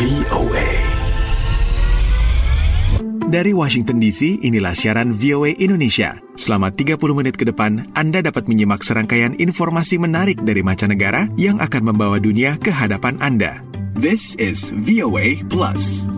VOA. Dari Washington DC, inilah siaran VOA Indonesia. Selama 30 menit ke depan, Anda dapat menyimak serangkaian informasi menarik dari mancanegara yang akan membawa dunia ke hadapan Anda. This is VOA Plus.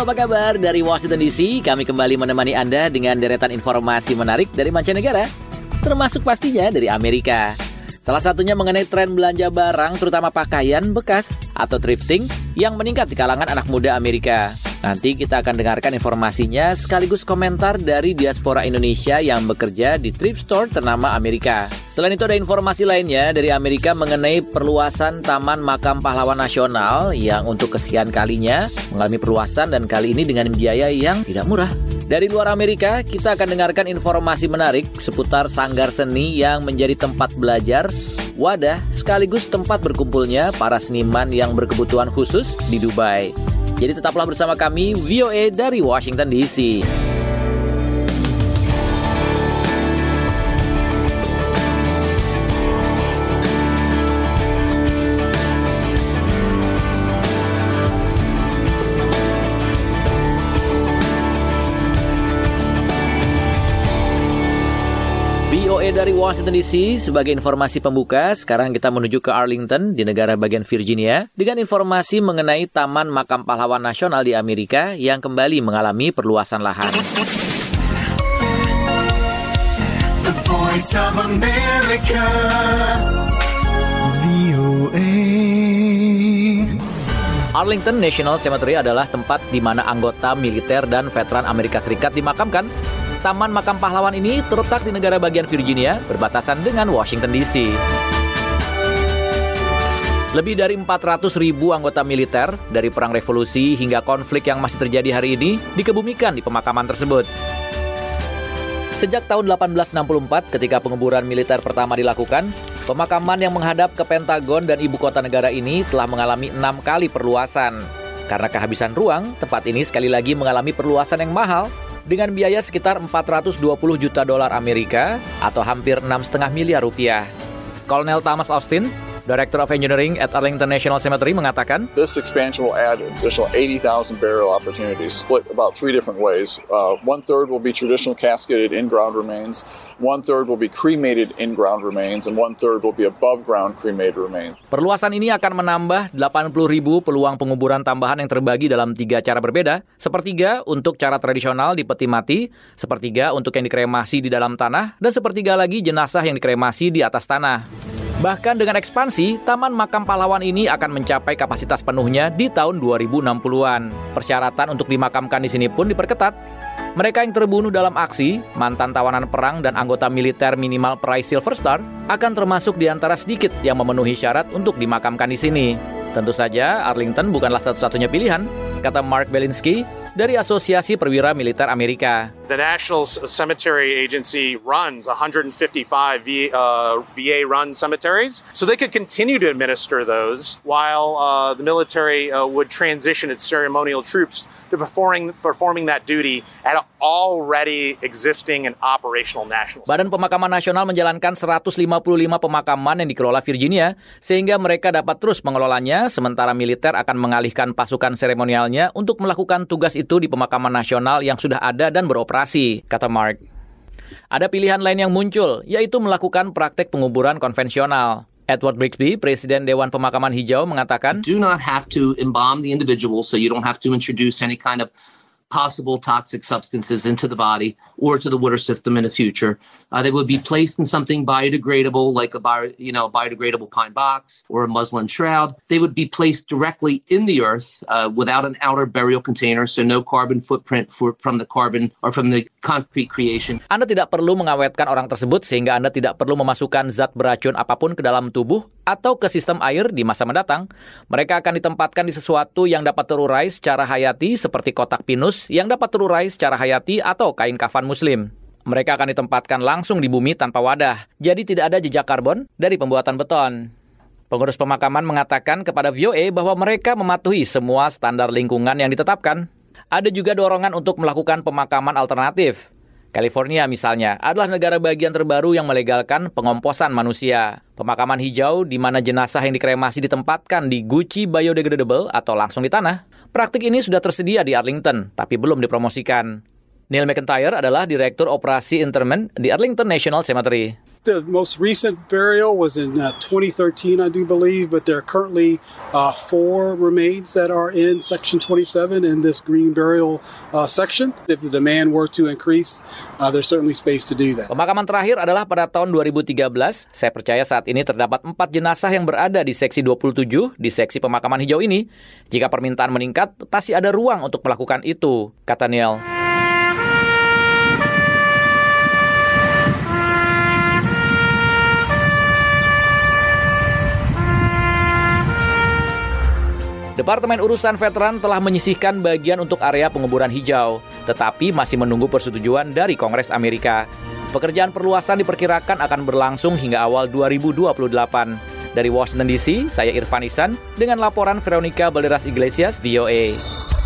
Halo apa kabar? Dari Washington DC Kami kembali menemani Anda dengan deretan informasi menarik dari mancanegara Termasuk pastinya dari Amerika. Salah satunya mengenai tren belanja barang terutama pakaian bekas atau thrifting yang meningkat di kalangan anak muda Amerika Nanti kita akan dengarkan informasinya sekaligus komentar dari diaspora Indonesia yang bekerja di thrift store ternama Amerika. Selain itu ada informasi lainnya dari Amerika mengenai perluasan Taman Makam Pahlawan Nasional yang untuk kesekian kalinya mengalami perluasan dan kali ini dengan biaya yang tidak murah. Dari luar Amerika, kita akan dengarkan informasi menarik seputar sanggar seni yang menjadi tempat belajar, wadah, sekaligus tempat berkumpulnya para seniman yang berkebutuhan khusus di Dubai. Jadi tetaplah bersama kami VOA dari Washington DC. VOA dari Washington DC sebagai informasi pembuka, sekarang kita menuju ke Arlington di negara bagian Virginia dengan informasi mengenai Taman Makam Pahlawan Nasional di Amerika yang kembali mengalami perluasan lahan. The voice of America. Arlington National Cemetery adalah tempat di mana anggota militer dan veteran Amerika Serikat dimakamkan. Taman Makam Pahlawan ini terletak di negara bagian Virginia, berbatasan dengan Washington DC. Lebih dari 400 ribu anggota militer dari Perang Revolusi hingga konflik yang masih terjadi hari ini dikebumikan di pemakaman tersebut. Sejak tahun 1864 ketika penguburan militer pertama dilakukan, pemakaman yang menghadap ke Pentagon dan ibu kota negara ini telah mengalami enam kali perluasan. Karena kehabisan ruang, tempat ini sekali lagi mengalami perluasan yang mahal dengan biaya sekitar 420 juta dolar Amerika atau hampir 6,5 miliar rupiah. Kolonel Thomas Austin, Director of Engineering at Arlington National Cemetery mengatakan, This expansion will add additional 80,000 burial opportunities, split about three different ways. Uh, one third will be traditional casketed in-ground remains, one third will be cremated in-ground remains, and one third will be above-ground cremated remains. Perluasan ini akan menambah 80 ribu peluang penguburan tambahan yang terbagi dalam tiga cara berbeda. Sepertiga untuk cara tradisional di peti mati, sepertiga untuk yang dikremasi di dalam tanah, dan sepertiga lagi jenazah yang dikremasi di atas tanah. Bahkan dengan ekspansi, Taman Makam Pahlawan ini akan mencapai kapasitas penuhnya di tahun 2060-an. Persyaratan untuk dimakamkan di sini pun diperketat. Mereka yang terbunuh dalam aksi, mantan tawanan perang dan anggota militer minimal peraih Silver Star akan termasuk di antara sedikit yang memenuhi syarat untuk dimakamkan di sini. Tentu saja, Arlington bukanlah satu-satunya pilihan, kata Mark Belinsky dari Asosiasi Perwira Militer Amerika. The National Cemetery Agency runs 155 V, uh, VA run cemeteries, so they could continue to administer those while uh, the military uh, would transition its ceremonial troops to performing performing that duty at already existing and operational national. Badan Pemakaman Nasional menjalankan 155 pemakaman yang dikelola Virginia, sehingga mereka dapat terus mengelolanya, sementara militer akan mengalihkan pasukan seremonialnya untuk melakukan tugas itu di pemakaman nasional yang sudah ada dan beroperasi, kata Mark. Ada pilihan lain yang muncul, yaitu melakukan praktek penguburan konvensional. Edward Brixby, Presiden Dewan Pemakaman Hijau, mengatakan, do not have to embalm the individual, so you don't have to introduce any kind of possible toxic substances into the body or to the water system in the future. Uh, they would be placed in something biodegradable, like a bio, you know biodegradable pine box or a muslin shroud. They would be placed directly in the earth uh, without an outer burial container, so no carbon footprint for, from the carbon or from the concrete creation. Anda tidak perlu mengawetkan orang tersebut sehingga Anda tidak perlu memasukkan zat beracun apa pun ke dalam tubuh atau ke sistem air di masa mendatang. Mereka akan ditempatkan di sesuatu yang dapat terurai secara hayati seperti kotak pinus yang dapat terurai secara hayati atau kain kafan muslim. Mereka akan ditempatkan langsung di bumi tanpa wadah, jadi tidak ada jejak karbon dari pembuatan beton. Pengurus pemakaman mengatakan kepada VOA bahwa mereka mematuhi semua standar lingkungan yang ditetapkan. Ada juga dorongan untuk melakukan pemakaman alternatif. California misalnya adalah negara bagian terbaru yang melegalkan pengomposan manusia. Pemakaman hijau di mana jenazah yang dikremasi ditempatkan di guci biodegradable atau langsung di tanah. Praktik ini sudah tersedia di Arlington, tapi belum dipromosikan. Neil McIntyre adalah Direktur Operasi Interment di Arlington National Cemetery. The most recent burial was in uh, 2013, I do believe, but there are currently uh, four remains that are in Section 27 in this green burial uh, section. If the demand were to increase, uh, there's certainly space to do that. Pemakaman terakhir adalah pada tahun 2013. Saya percaya saat ini terdapat empat jenazah yang berada di seksi 27 di seksi pemakaman hijau ini. Jika permintaan meningkat, pasti ada ruang untuk melakukan itu, kata Neil. Departemen Urusan Veteran telah menyisihkan bagian untuk area penguburan hijau, tetapi masih menunggu persetujuan dari Kongres Amerika. Pekerjaan perluasan diperkirakan akan berlangsung hingga awal 2028. Dari Washington DC, saya Irfan Isan dengan laporan Veronica Balderas Iglesias, VOA.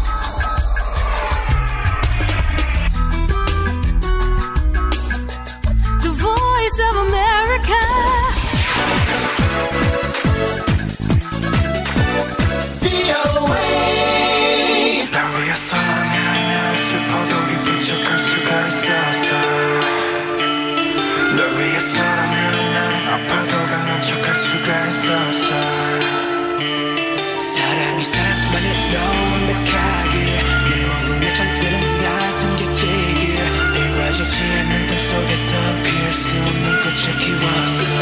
속에서 피할 수 없는 꽃을 키웠어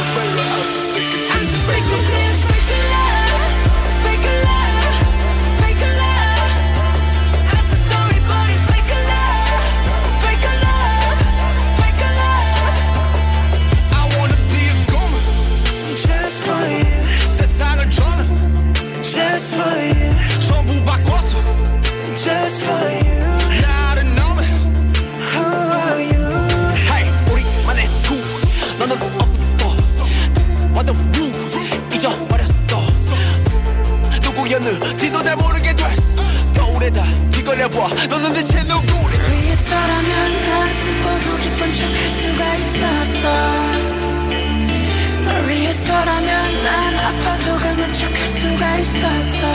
I'm sick of 뒤걸려봐 너는 대체 누구래 위해서라면 난 슬퍼도 기쁜 척 할 수가 있었어. 널 위해서라면 난 아파도 강한 척 할 수가 있었어.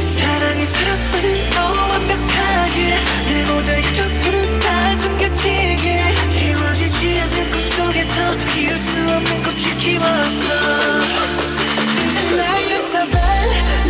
사랑이 사랑만은 너 완벽하게 내 모든 약점들은 다 숨겨지게 이루어지지 않는 꿈속에서 피울 수 없는 꽃을 키웠어 나였어 bad,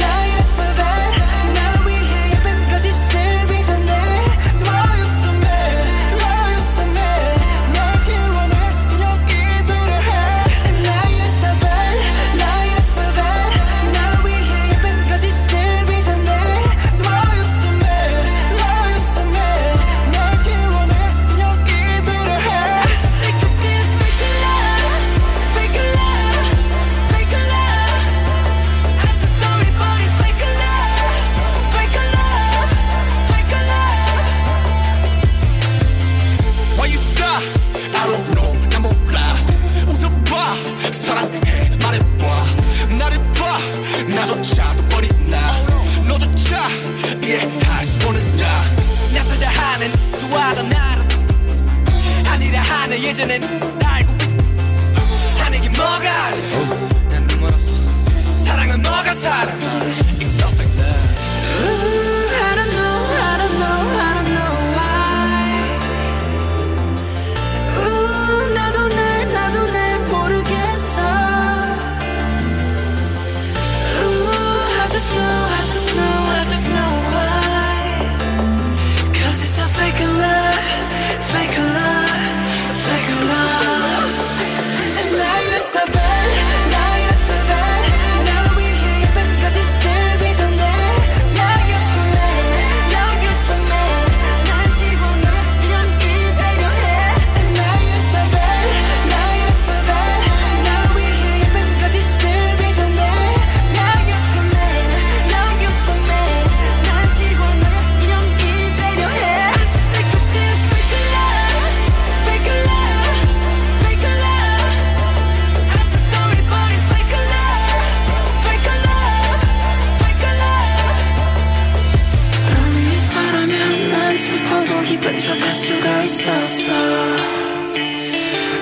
있었어.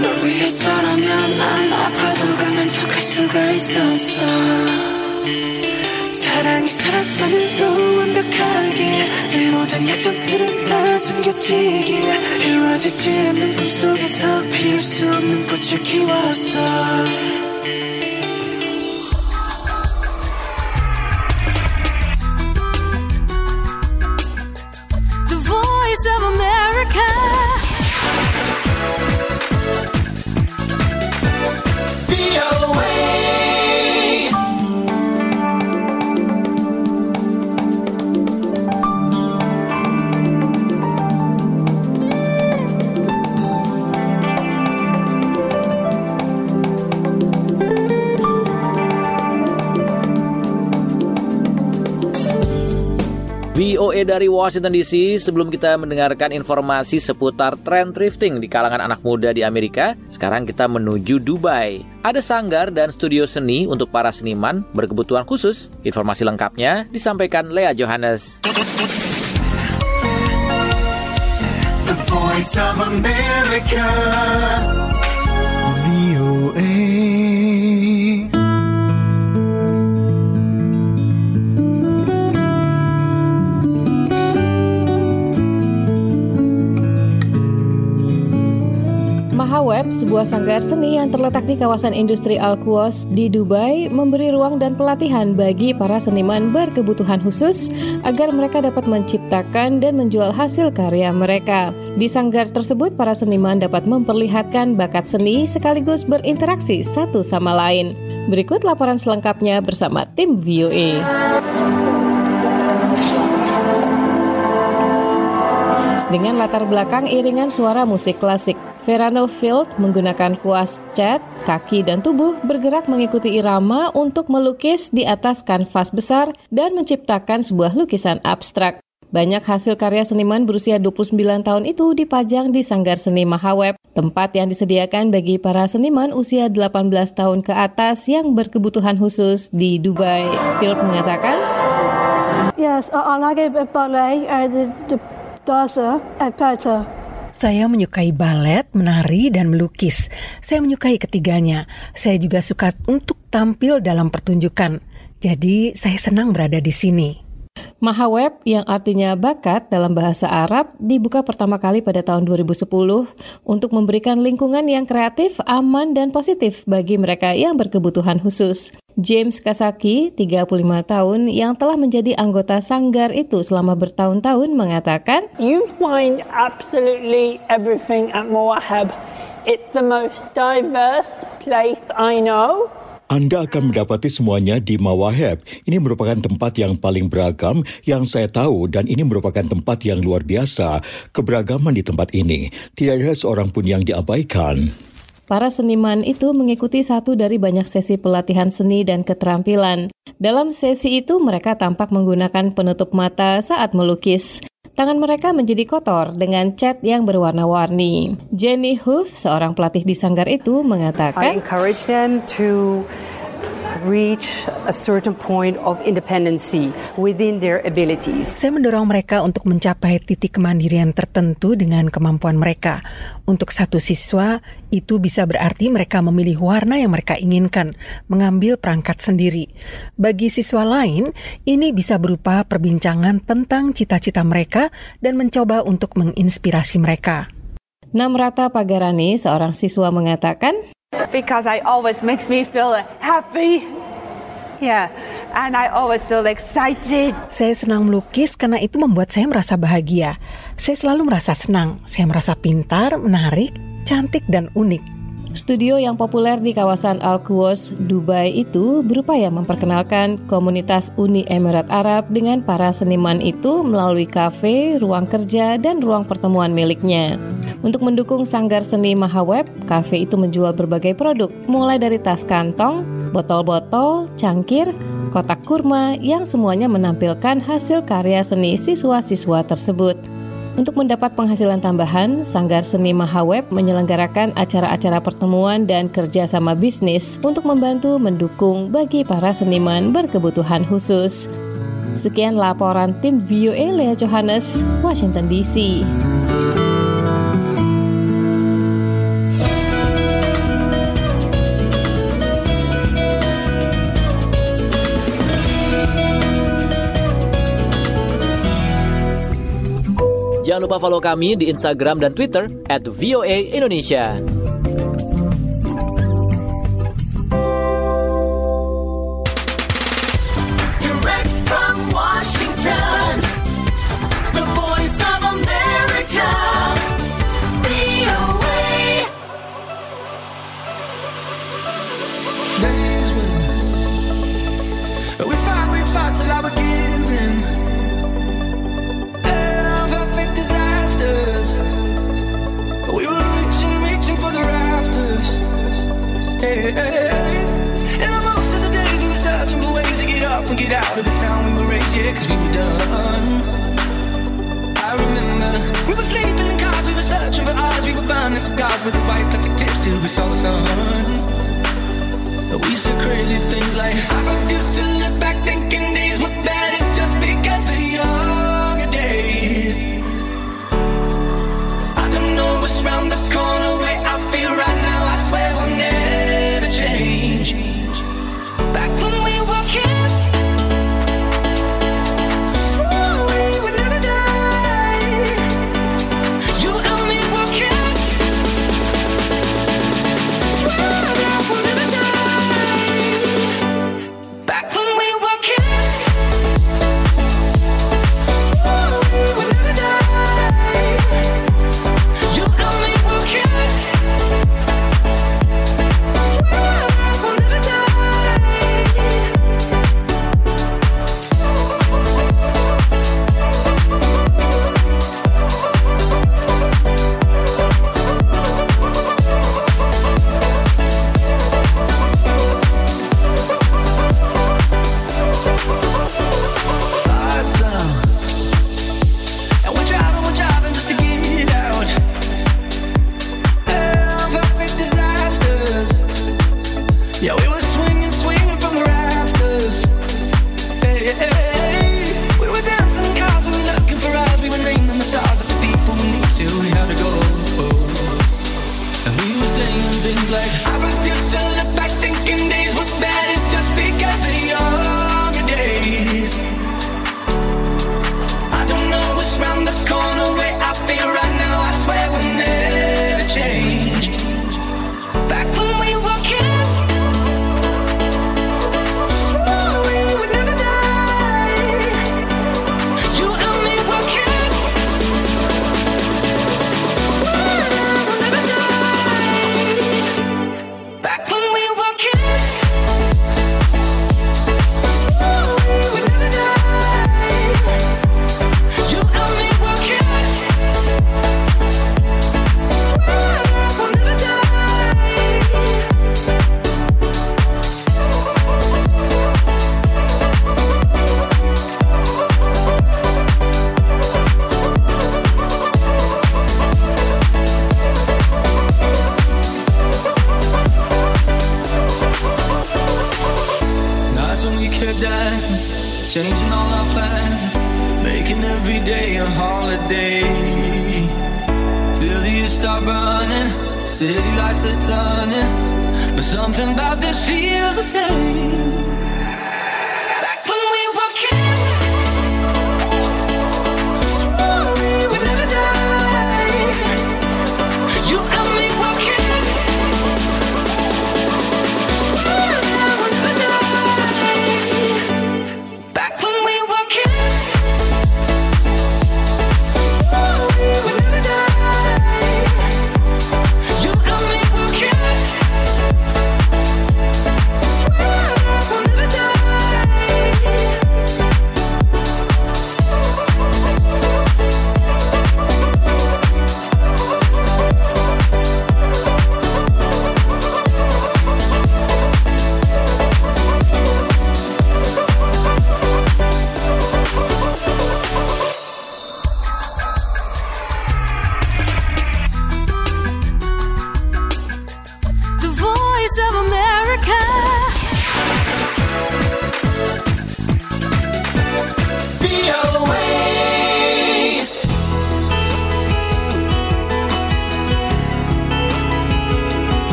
널 위해서라면 난 아파도 강한 척할 수가 있었어. 사랑이 사랑만은 너 완벽하게 내 모든 약점들은 다 숨겨지기에 이루어지지 않는 꿈속에서 피울 수 없는 꽃을 키웠어. VOA dari Washington DC, sebelum kita mendengarkan informasi seputar tren thrifting di kalangan anak muda di Amerika, sekarang kita menuju Dubai. Ada sanggar dan studio seni untuk para seniman berkebutuhan khusus. Informasi lengkapnya disampaikan Lea Johannes. The voice of America. VOA. Mahaweb, sebuah sanggar seni yang terletak di kawasan industri Al-Quoz di Dubai, memberi ruang dan pelatihan bagi para seniman berkebutuhan khusus agar mereka dapat menciptakan dan menjual hasil karya mereka. Di sanggar tersebut, para seniman dapat memperlihatkan bakat seni sekaligus berinteraksi satu sama lain. Berikut laporan selengkapnya bersama tim. VOA. Dengan latar belakang iringan suara musik klasik, Verano Field menggunakan kuas cat, kaki, dan tubuh bergerak mengikuti irama untuk melukis di atas kanvas besar dan menciptakan sebuah lukisan abstrak. Banyak hasil karya seniman berusia 29 tahun itu dipajang di Sanggar Seni Mahaweb, tempat yang disediakan bagi para seniman usia 18 tahun ke atas yang berkebutuhan khusus di Dubai. Field mengatakan, Yes, I, I like a ballet and the, the dancer and painter. Saya menyukai balet, menari, dan melukis. Saya menyukai ketiganya. Saya juga suka untuk tampil dalam pertunjukan. Jadi, saya senang berada di sini. Mahaweb yang artinya bakat dalam bahasa Arab dibuka pertama kali pada tahun 2010 untuk memberikan lingkungan yang kreatif, aman, dan positif bagi mereka yang berkebutuhan khusus. James Kasaki, 35 tahun, yang telah menjadi anggota sanggar itu selama bertahun-tahun mengatakan, You find absolutely everything at Moahab. It's the most diverse place I know. Anda akan mendapati semuanya di Mawaheb. Ini merupakan tempat yang paling beragam yang saya tahu dan ini merupakan tempat yang luar biasa. Keberagaman di tempat ini. Tidak ada seorang pun yang diabaikan. Para seniman itu mengikuti satu dari banyak sesi pelatihan seni dan keterampilan. Dalam sesi itu mereka tampak menggunakan penutup mata saat melukis. Tangan mereka menjadi kotor dengan cat yang berwarna-warni. Jenny Hoof, seorang pelatih di sanggar itu, I mengatakan, encourage them to reach a certain point of independency within their abilities. Saya mendorong mereka untuk mencapai titik kemandirian tertentu dengan kemampuan mereka. Untuk satu siswa, itu bisa berarti mereka memilih warna yang mereka inginkan, mengambil perangkat sendiri. Bagi siswa lain, ini bisa berupa perbincangan tentang cita-cita mereka dan mencoba untuk menginspirasi mereka. Namrata Pagarani, seorang siswa mengatakan, because I always makes me feel happy. Yeah, and I always feel excited. Saya senang melukis karena itu membuat saya merasa bahagia. Saya selalu merasa senang. Saya merasa pintar, menarik, cantik, dan unik. Studio yang populer di kawasan Al-Quoz, Dubai itu berupaya memperkenalkan komunitas Uni Emirat Arab dengan para seniman itu melalui kafe, ruang kerja, dan ruang pertemuan miliknya. Untuk mendukung sanggar seni Mahaweb, kafe itu menjual berbagai produk, mulai dari tas kantong, botol-botol, cangkir, kotak kurma yang semuanya menampilkan hasil karya seni siswa-siswa tersebut. Untuk mendapat penghasilan tambahan, Sanggar Seni Mahaweb menyelenggarakan acara-acara pertemuan dan kerjasama bisnis untuk membantu mendukung bagi para seniman berkebutuhan khusus. Sekian laporan tim VOA Lea Johannes, Washington DC. Jangan lupa follow kami di Instagram dan Twitter @voa_indonesia. Indonesia. guys with white plastic tips till we saw the sun. We said crazy things like I refuse to.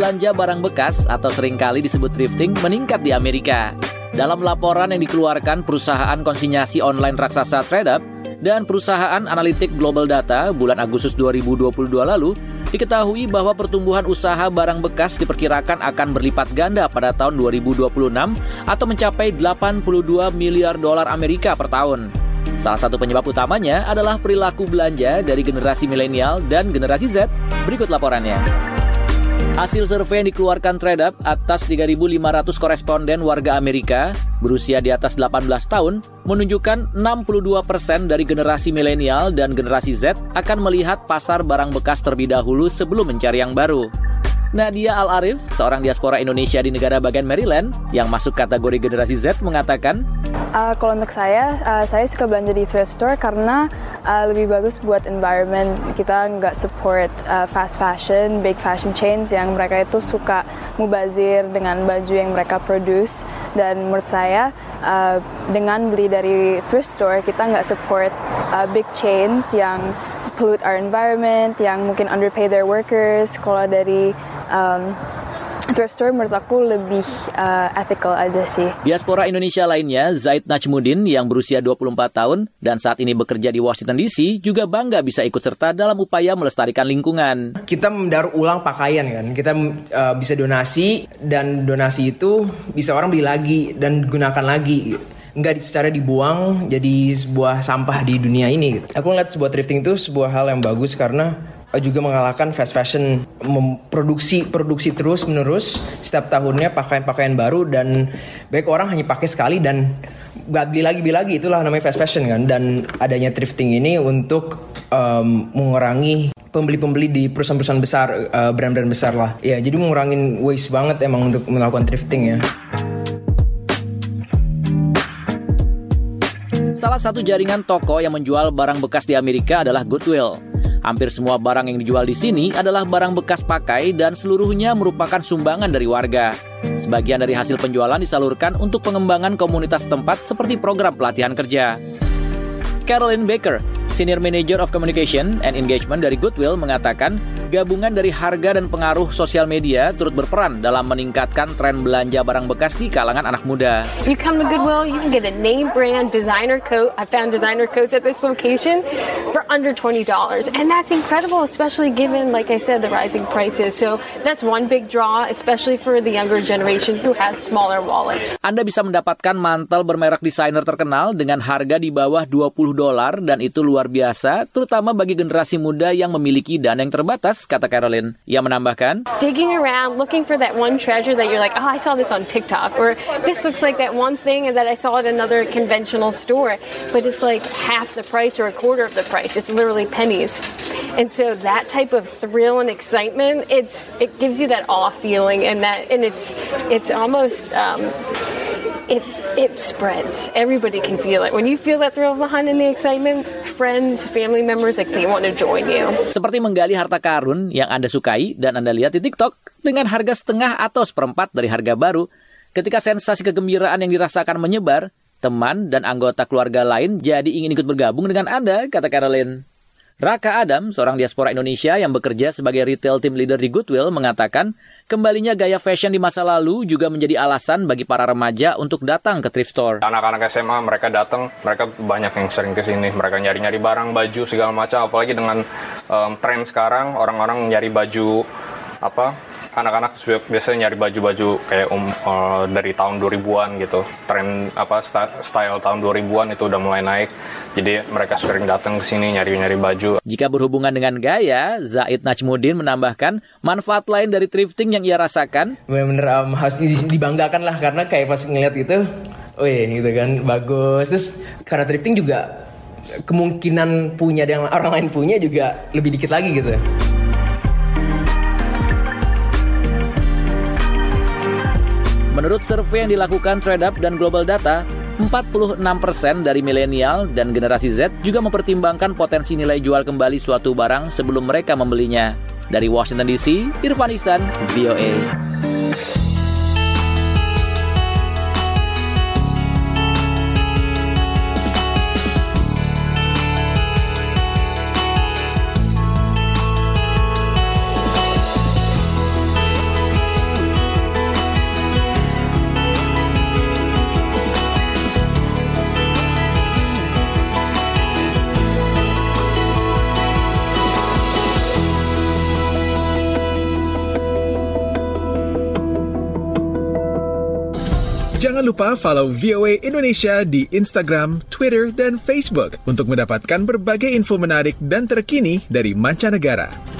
Belanja barang bekas atau sering kali disebut thrifting meningkat di Amerika. Dalam laporan yang dikeluarkan perusahaan konsinyasi online raksasa TradeUp dan perusahaan analitik Global Data bulan Agustus 2022 lalu, diketahui bahwa pertumbuhan usaha barang bekas diperkirakan akan berlipat ganda pada tahun 2026 atau mencapai 82 miliar dolar Amerika per tahun. Salah satu penyebab utamanya adalah perilaku belanja dari generasi milenial dan generasi Z. Berikut laporannya. Hasil survei yang dikeluarkan TradeUp atas 3.500 koresponden warga Amerika berusia di atas 18 tahun menunjukkan 62% dari generasi milenial dan generasi Z akan melihat pasar barang bekas terlebih dahulu sebelum mencari yang baru. Nadia Al-Arif, seorang diaspora Indonesia di negara bagian Maryland yang masuk kategori generasi Z mengatakan, Uh, kalau untuk saya, uh, saya suka belanja di thrift store karena uh, lebih bagus buat environment. Kita nggak support uh, fast fashion, big fashion chains yang mereka itu suka mubazir dengan baju yang mereka produce. Dan menurut saya, uh, dengan beli dari thrift store, kita nggak support uh, big chains yang pollute our environment, yang mungkin underpay their workers. Kalau dari um, thrift store menurut aku lebih uh, ethical aja sih. Diaspora Indonesia lainnya, Zaid Najmudin yang berusia 24 tahun dan saat ini bekerja di Washington DC juga bangga bisa ikut serta dalam upaya melestarikan lingkungan. Kita mendaur ulang pakaian kan, kita uh, bisa donasi dan donasi itu bisa orang beli lagi dan gunakan lagi nggak secara dibuang jadi sebuah sampah di dunia ini. Aku ngeliat sebuah thrifting itu sebuah hal yang bagus karena juga mengalahkan fast fashion memproduksi produksi terus menerus setiap tahunnya pakaian-pakaian baru dan baik orang hanya pakai sekali dan nggak beli lagi beli lagi. Itulah namanya fast fashion kan. Dan adanya thrifting ini untuk um, mengurangi pembeli-pembeli di perusahaan-perusahaan besar uh, brand-brand besar lah. Ya jadi mengurangin waste banget emang untuk melakukan thrifting ya. Salah satu jaringan toko yang menjual barang bekas di Amerika adalah Goodwill. Hampir semua barang yang dijual di sini adalah barang bekas pakai dan seluruhnya merupakan sumbangan dari warga. Sebagian dari hasil penjualan disalurkan untuk pengembangan komunitas tempat seperti program pelatihan kerja. Caroline Baker, Senior Manager of Communication and Engagement dari Goodwill mengatakan, gabungan dari harga dan pengaruh sosial media turut berperan dalam meningkatkan tren belanja barang bekas di kalangan anak muda. You come to Goodwill, you can get a name brand designer coat. I found designer coats at this location for under $20. And that's incredible, especially given, like I said, the rising prices. So that's one big draw, especially for the younger generation who has smaller wallets. Anda bisa mendapatkan mantel bermerek desainer terkenal dengan harga di bawah 20 dolar dan itu luar biasa, terutama bagi generasi muda yang memiliki dana yang terbatas, kata Caroline. Ia menambahkan, Digging around, looking for that one treasure that you're like, oh, I saw this on TikTok, or this looks like that one thing that I saw at another conventional store, but it's like half the price or a quarter of the price. It's literally pennies. And so that type of thrill and excitement, it's it gives you that awe feeling, and that and it's it's almost. Um, it, it spreads. Everybody can feel it. When you feel that thrill behind and the excitement, friends, family members, like they want to join you. seperti menggali harta karun yang Anda sukai dan Anda lihat di TikTok dengan harga setengah atau seperempat dari harga baru, ketika sensasi kegembiraan yang dirasakan menyebar, teman dan anggota keluarga lain jadi ingin ikut bergabung dengan Anda, kata Caroline. Raka Adam, seorang diaspora Indonesia yang bekerja sebagai retail team leader di Goodwill, mengatakan kembalinya gaya fashion di masa lalu juga menjadi alasan bagi para remaja untuk datang ke thrift store. Anak-anak SMA mereka datang, mereka banyak yang sering ke sini. Mereka nyari-nyari barang, baju segala macam. Apalagi dengan um, tren sekarang, orang-orang nyari baju apa? Anak-anak biasanya nyari baju-baju kayak um, uh, dari tahun 2000-an gitu. Tren apa style tahun 2000-an itu udah mulai naik. Jadi mereka sering datang ke sini nyari-nyari baju. Jika berhubungan dengan gaya, Zaid Najmudin menambahkan manfaat lain dari thrifting yang ia rasakan. bener-bener um, harus dibanggakan lah karena kayak pas ngeliat itu, wih gitu kan bagus. Terus karena thrifting juga kemungkinan punya yang orang lain punya juga lebih dikit lagi gitu. Menurut survei yang dilakukan TradeUp dan Global Data, 46% dari milenial dan generasi Z juga mempertimbangkan potensi nilai jual kembali suatu barang sebelum mereka membelinya. Dari Washington DC, Irfan Isan, VOA. Jangan lupa follow VOA Indonesia di Instagram, Twitter, dan Facebook untuk mendapatkan berbagai info menarik dan terkini dari mancanegara.